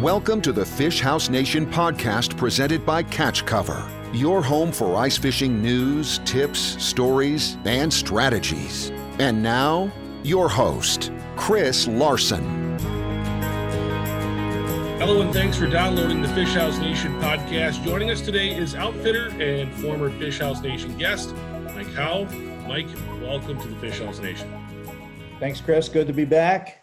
Welcome to the Fish House Nation podcast presented by Catch Cover, your home for ice fishing news, tips, stories, and strategies. And now, your host, Chris Larson. Hello, and thanks for downloading the Fish House Nation podcast. Joining us today is outfitter and former Fish House Nation guest, Mike Howes. Mike, welcome to the Fish House Nation. Thanks, Chris. Good to be back.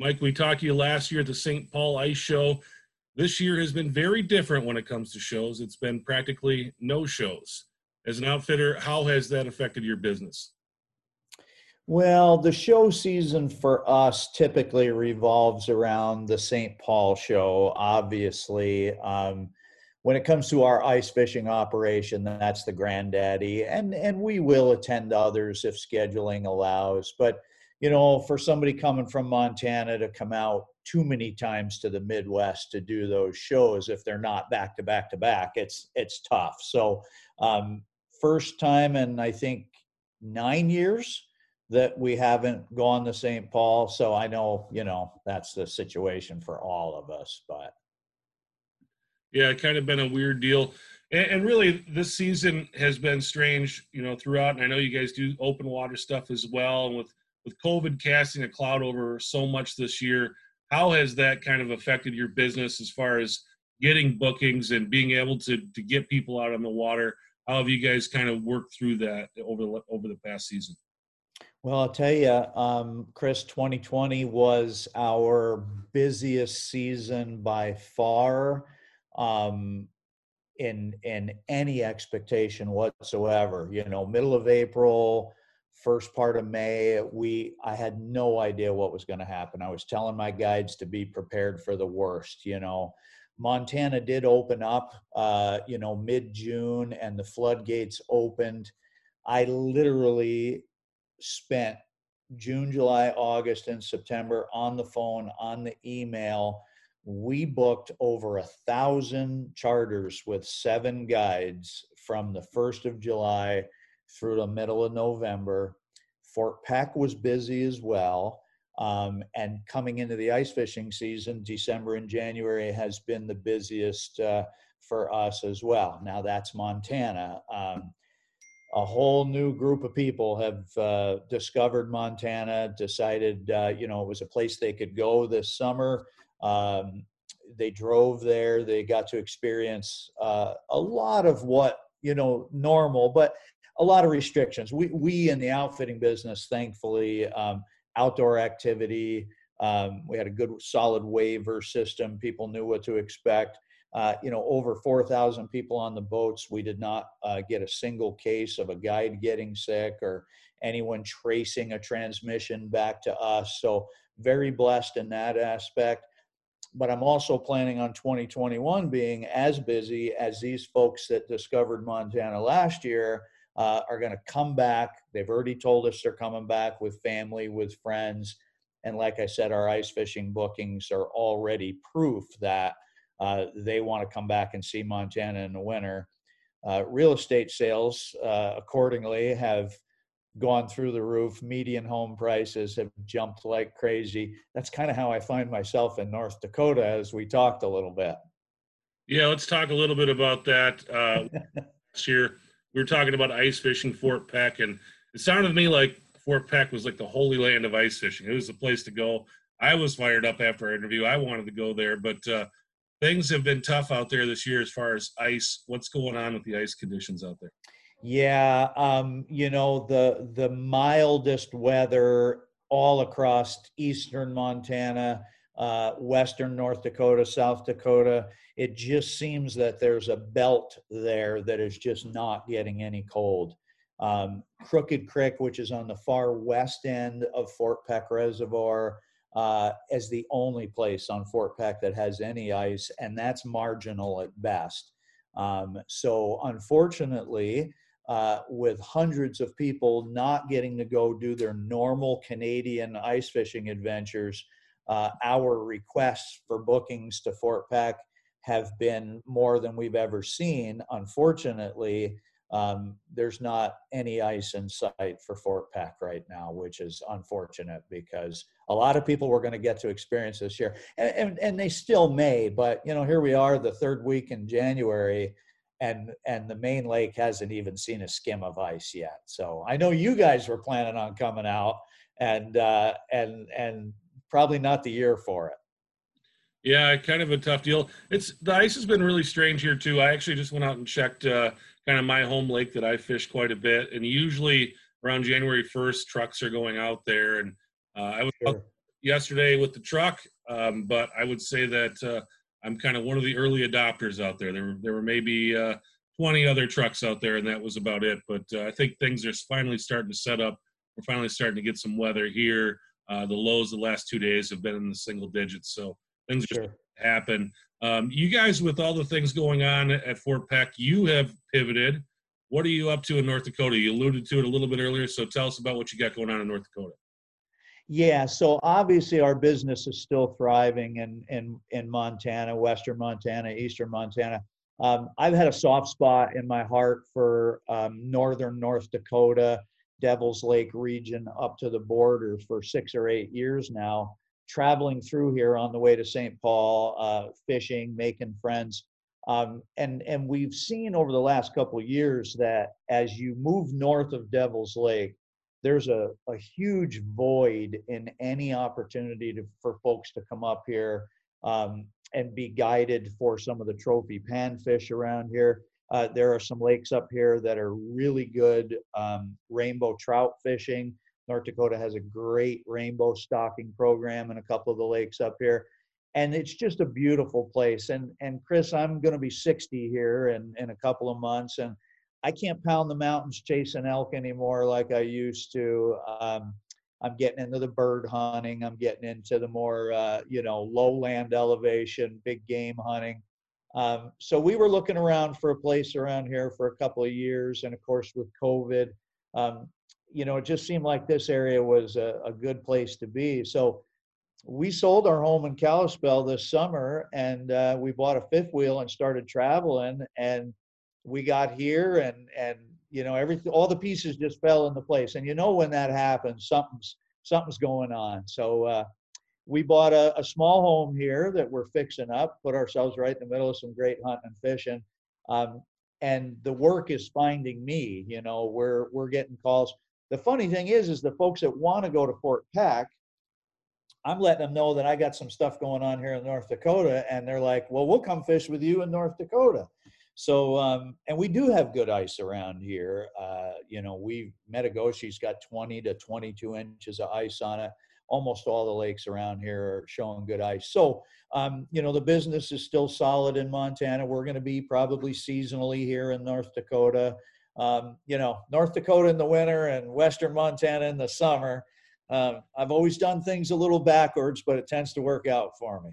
Mike, we talked to you last year at the St. Paul Ice Show. This year has been very different when it comes to shows. It's been practically no shows. As an outfitter, how has that affected your business? Well, the show season for us typically revolves around the St. Paul show, obviously. Um, when it comes to our ice fishing operation, that's the granddaddy, and and we will attend others if scheduling allows. But you know, for somebody coming from Montana to come out too many times to the Midwest to do those shows, if they're not back to back to back, it's it's tough. So, um, first time in I think nine years that we haven't gone to St. Paul. So I know you know that's the situation for all of us, but yeah, it kind of been a weird deal. And, really, this season has been strange, you know, throughout. And I know you guys do open water stuff as well, and with with COVID casting a cloud over so much this year, how has that kind of affected your business as far as getting bookings and being able to to get people out on the water? How have you guys kind of worked through that over the, over the past season? Well, I'll tell you, um, Chris, 2020 was our busiest season by far um, in in any expectation whatsoever. You know, middle of April, first part of May, we I had no idea what was going to happen. I was telling my guides to be prepared for the worst. You know, Montana did open up, uh, you know, mid June, and the floodgates opened. I literally spent June, July, August, and September on the phone, on the email. We booked over a thousand charters with seven guides from the 1st of July through the middle of November. Fort Peck was busy as well. Um, and coming into the ice fishing season, December and January has been the busiest uh, for us as well. Now that's Montana. Um, a whole new group of people have uh, discovered Montana, decided, uh, you know, it was a place they could go this summer. Um, they drove there, they got to experience uh, a lot of what, you know, normal, but a lot of restrictions. We, we in the outfitting business, thankfully, um, outdoor activity, um, we had a good solid waiver system. People knew what to expect. Uh, you know, over 4,000 people on the boats. We did not uh, get a single case of a guide getting sick or anyone tracing a transmission back to us. So, very blessed in that aspect. But I'm also planning on 2021 being as busy as these folks that discovered Montana last year uh, are going to come back. They've already told us they're coming back with family, with friends. And like I said, our ice fishing bookings are already proof that uh, they want to come back and see Montana in the winter. Uh, real estate sales, uh, accordingly, have gone through the roof. Median home prices have jumped like crazy. That's kind of how I find myself in North Dakota, as we talked a little bit. Yeah, let's talk a little bit about that. Uh, last year, we were talking about ice fishing Fort Peck, and it sounded to me like Fort Peck was like the holy land of ice fishing. It was the place to go. I was fired up after our interview. I wanted to go there, but uh, things have been tough out there this year as far as ice. What's going on with the ice conditions out there? Yeah, um, you know the the mildest weather all across eastern Montana, uh, western North Dakota, South Dakota. It just seems that there's a belt there that is just not getting any cold. Um, Crooked Creek, which is on the far west end of Fort Peck Reservoir, uh, as the only place on Fort Peck that has any ice, and that's marginal at best. Um, so, unfortunately, uh, with hundreds of people not getting to go do their normal Canadian ice fishing adventures, uh, our requests for bookings to Fort Peck have been more than we've ever seen. Unfortunately, um, there's not any ice in sight for Fort Peck right now, which is unfortunate because a lot of people were going to get to experience this year, and, and, and they still may. But you know, here we are, the third week in January, and and the main lake hasn't even seen a skim of ice yet. So I know you guys were planning on coming out, and uh, and and probably not the year for it. Yeah, kind of a tough deal. It's the ice has been really strange here too. I actually just went out and checked uh, kind of my home lake that I fish quite a bit, and usually around January first, trucks are going out there. And uh, I was sure. yesterday with the truck, um, but I would say that uh, I'm kind of one of the early adopters out there. There were there were maybe uh, 20 other trucks out there, and that was about it. But uh, I think things are finally starting to set up. We're finally starting to get some weather here. Uh, the lows the last two days have been in the single digits, so things sure. just happen. Um, you guys, with all the things going on at Fort Peck, you have pivoted. What are you up to in North Dakota? You alluded to it a little bit earlier, so tell us about what you got going on in North Dakota. Yeah, so obviously our business is still thriving in in in Montana, Western Montana, Eastern Montana. Um, I've had a soft spot in my heart for um, northern North Dakota, Devil's Lake region up to the border for six or eight years now traveling through here on the way to St. Paul, uh, fishing, making friends. Um, and, and we've seen over the last couple of years that as you move north of Devil's Lake, there's a, a huge void in any opportunity to, for folks to come up here um, and be guided for some of the trophy panfish around here. Uh, there are some lakes up here that are really good um, rainbow trout fishing. North Dakota has a great rainbow stocking program in a couple of the lakes up here. And it's just a beautiful place. And and Chris, I'm going to be 60 here in, in a couple of months, and I can't pound the mountains chasing elk anymore like I used to. Um, I'm getting into the bird hunting. I'm getting into the more, uh, you know, lowland elevation, big game hunting. Um, so we were looking around for a place around here for a couple of years, and of course with COVID, um, you know, it just seemed like this area was a, a good place to be. So we sold our home in Kalispell this summer and uh, we bought a fifth wheel and started traveling and we got here and and you know everything all the pieces just fell into place and you know when that happens something's something's going on so uh, we bought a, a, small home here that we're fixing up put ourselves right in the middle of some great hunting and fishing um, and the work is finding me you know we're we're getting calls the funny thing is, is the folks that want to go to Fort Peck, I'm letting them know that I got some stuff going on here in North Dakota, and they're like, "Well, we'll come fish with you in North Dakota." So, um, and we do have good ice around here. Uh, you know, we Metigoshe's got 20 to 22 inches of ice on it. Almost all the lakes around here are showing good ice. So, um, you know, the business is still solid in Montana. We're going to be probably seasonally here in North Dakota um, you know, North Dakota in the winter and Western Montana in the summer. Um, I've always done things a little backwards, but it tends to work out for me.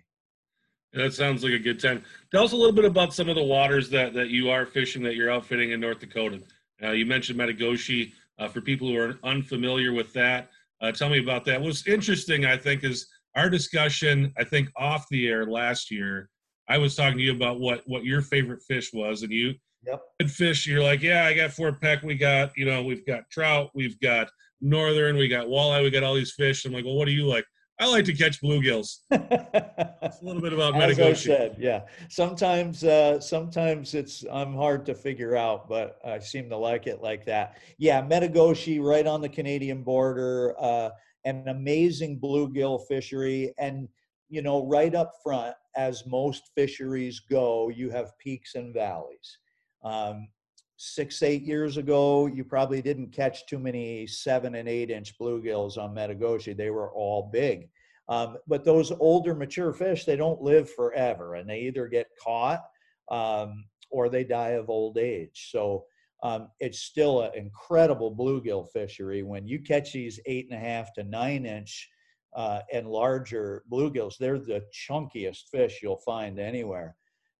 That sounds like a good time. Tell us a little bit about some of the waters that, that you are fishing that you're outfitting in North Dakota. Uh, you mentioned Metigoshe. Uh, for people who are unfamiliar with that, uh, tell me about that. What's interesting, I think, is our discussion. I think off the air last year, I was talking to you about what what your favorite fish was, and you Yep. Good fish. You're like, yeah, I got Fort Peck. We got, you know, we've got trout, we've got northern, we got walleye, we got all these fish. I'm like, well, what do you like? I like to catch bluegills. It's a little bit about As I said, yeah. Sometimes, uh, sometimes it's I'm hard to figure out, but I seem to like it like that. Yeah, Metigoshe, right on the Canadian border, uh, an amazing bluegill fishery, and you know, right up front, as most fisheries go, you have peaks and valleys. Um, six, eight years ago, you probably didn't catch too many seven and eight inch bluegills on Metigoshe. They were all big. Um, but those older, mature fish, they don't live forever and they either get caught um, or they die of old age. So um, it's still an incredible bluegill fishery. When you catch these eight and a half to nine inch uh, and larger bluegills, they're the chunkiest fish you'll find anywhere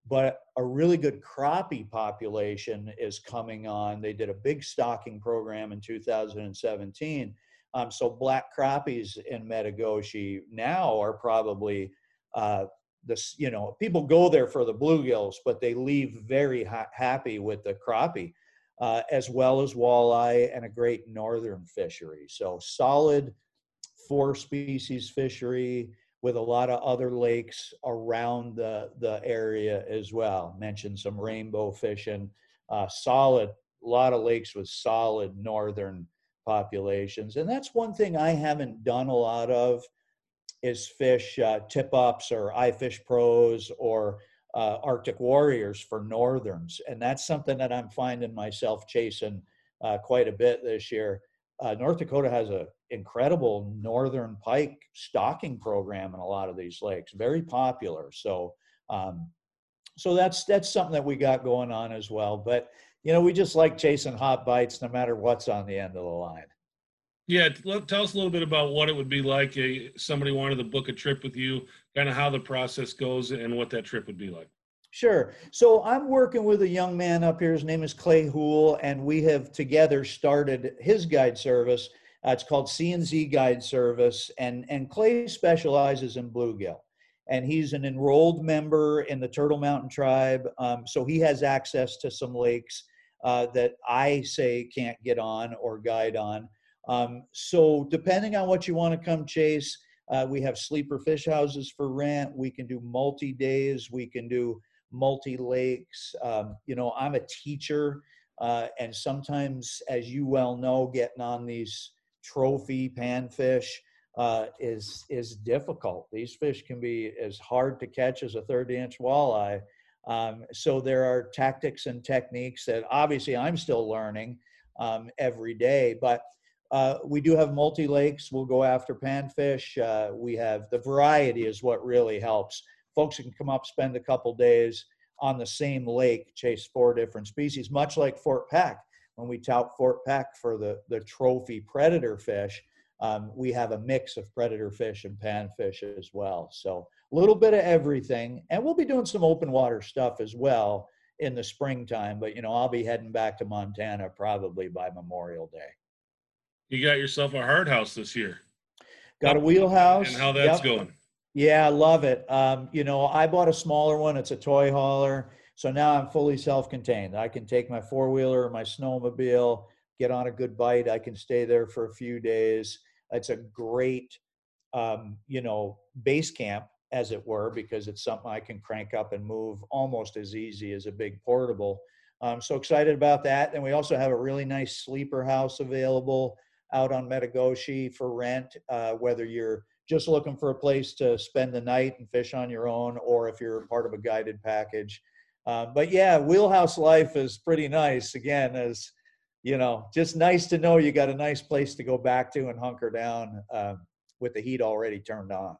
but a really good crappie population is coming on. They did a big stocking program in 2017. Um, so black crappies in Metigoshe now are probably uh, this. You know, people go there for the bluegills, but they leave very ha- happy with the crappie. uh, as well as walleye and a great northern fishery. So solid four species fishery with a lot of other lakes around the, the area as well. Mentioned some rainbow fishing, uh, solid, a lot of lakes with solid northern populations. And that's one thing I haven't done a lot of is fish uh, tip ups or iFish Pros or uh, Arctic Warriors for northerns. And that's something that I'm finding myself chasing uh, quite a bit this year. Uh, North Dakota has an incredible northern pike stocking program in a lot of these lakes, very popular. So, um, so that's that's something that we got going on as well. But you know, we just like chasing hot bites no matter what's on the end of the line. Yeah, tell us a little bit about what it would be like. A, somebody wanted to book a trip with you, kind of how the process goes, and what that trip would be like. Sure. So I'm working with a young man up here. His name is Clay Hool, and we have together started his guide service. Uh, it's called CNZ Guide Service, and and Clay specializes in bluegill, and he's an enrolled member in the Turtle Mountain Tribe. Um, so he has access to some lakes uh, that I say can't get on or guide on. Um, so depending on what you want to come chase, uh, we have sleeper fish houses for rent. We can do multi days. We can do multi lakes. Um, you know, I'm a teacher, uh, and sometimes, as you well know, getting on these trophy panfish uh, is is difficult. These fish can be as hard to catch as a 30 inch walleye. Um, so there are tactics and techniques that obviously I'm still learning um, every day, but uh, we do have multi lakes. We'll go after panfish. Uh, we have the variety is what really helps. Folks can come up, spend a couple days on the same lake, chase four different species, much like Fort Peck. When we tout Fort Peck for the, the trophy predator fish, um, we have a mix of predator fish and panfish as well. So a little bit of everything. And we'll be doing some open water stuff as well in the springtime. But, you know, I'll be heading back to Montana probably by Memorial Day. You got yourself a hard house this year. Got a wheelhouse. And how that's yep. going. Yeah, I love it. Um, you know, I bought a smaller one. It's a toy hauler. So now I'm fully self-contained. I can take my four-wheeler or my snowmobile, get on a good bite. I can stay there for a few days. It's a great, um, you know, base camp, as it were, because it's something I can crank up and move almost as easy as a big portable. I'm so excited about that. And we also have a really nice sleeper house available out on Metigoshe for rent, uh, whether you're just looking for a place to spend the night and fish on your own, or if you're part of a guided package. Uh, but yeah, wheelhouse life is pretty nice. Again, as you know, just nice to know you got a nice place to go back to and hunker down uh, with the heat already turned on.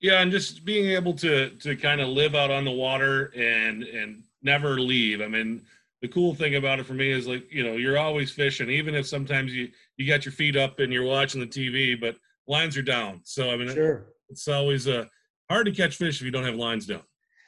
Yeah, and just being able to to kind of live out on the water and and never leave. I mean, the cool thing about it for me is like you know you're always fishing even if sometimes you you got your feet up and you're watching the tv but lines are down so i mean sure. it's always uh, hard to catch fish if you don't have lines down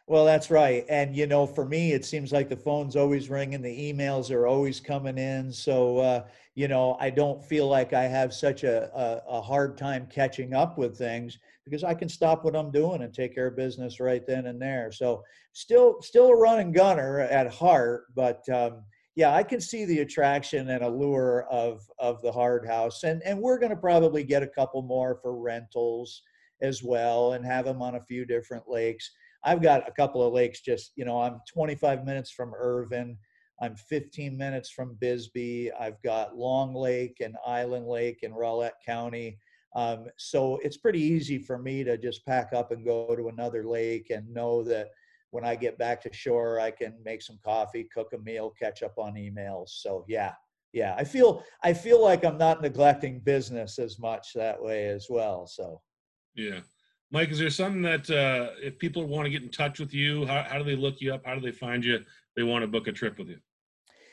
well that's right and you know for me it seems like the phone's always ringing the emails are always coming in so uh, you know i don't feel like i have such a, a, a hard time catching up with things because I can stop what I'm doing and take care of business right then and there. So still, still a running gunner at heart, but um, yeah, I can see the attraction and allure of of the hard house, and and we're going to probably get a couple more for rentals as well, and have them on a few different lakes. I've got a couple of lakes. Just you know, I'm 25 minutes from Irvin. I'm 15 minutes from Bisbee. I've got Long Lake and Island Lake in Rolette County. Um, so it's pretty easy for me to just pack up and go to another lake and know that when I get back to shore, I can make some coffee, cook a meal, catch up on emails. So yeah, yeah, I feel I feel like I'm not neglecting business as much that way as well. So yeah, Mike, is there something that uh, if people want to get in touch with you, how, how do they look you up? How do they find you? They want to book a trip with you.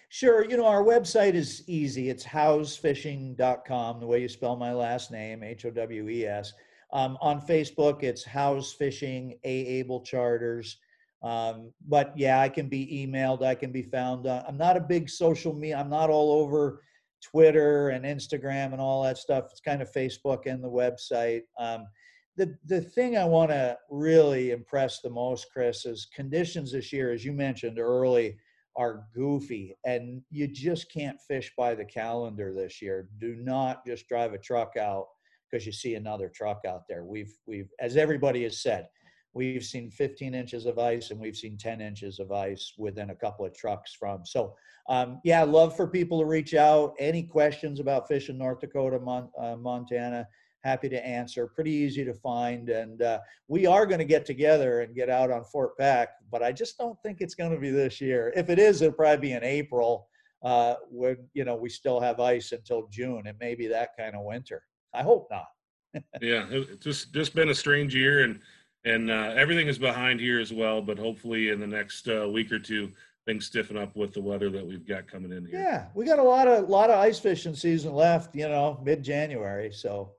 Sure. You know, our website is easy. It's howesfishing.com, the way you spell my last name, H O W E S. Um, on Facebook, it's Howes Fishing, A Able Charters. Um, but yeah, I can be emailed. I can be found. Uh, I'm not a big social media. I'm not all over Twitter and Instagram and all that stuff. It's kind of Facebook and the website. Um, the the thing I want to really impress the most, Chris, is conditions this year, as you mentioned early are goofy and you just can't fish by the calendar this year. Do not just drive a truck out because you see another truck out there. We've we've as everybody has said, we've seen 15 inches of ice and we've seen 10 inches of ice within a couple of trucks from. So um, yeah, love for people to reach out. Any questions about fishing North Dakota, Mon- uh, Montana? happy to answer. Pretty easy to find, and uh, we are going to get together and get out on Fort Peck, but I just don't think it's going to be this year. If it is, it'll probably be in April uh, when you know we still have ice until June. It may be that kind of winter. I hope not. yeah, it's just just been a strange year, and and uh, everything is behind here as well. But hopefully, in the next uh, week or two, things stiffen up with the weather that we've got coming in here. Yeah, we got a lot of lot of ice fishing season left. You know, mid January, so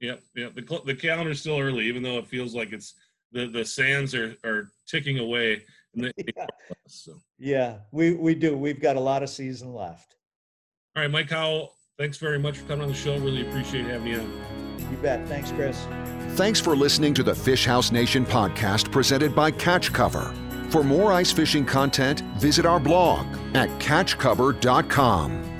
Yep, yep. The the calendar's still early, even though it feels like it's the the sands are are ticking away. The, yeah. So. yeah, we we do. We've got a lot of season left. All right, Mike Howes. Thanks very much for coming on the show. Really appreciate having you on. You bet. Thanks, Chris. Thanks for listening to the Fish House Nation podcast presented by Catch Cover. For more ice fishing content, visit our blog at catchcover.com.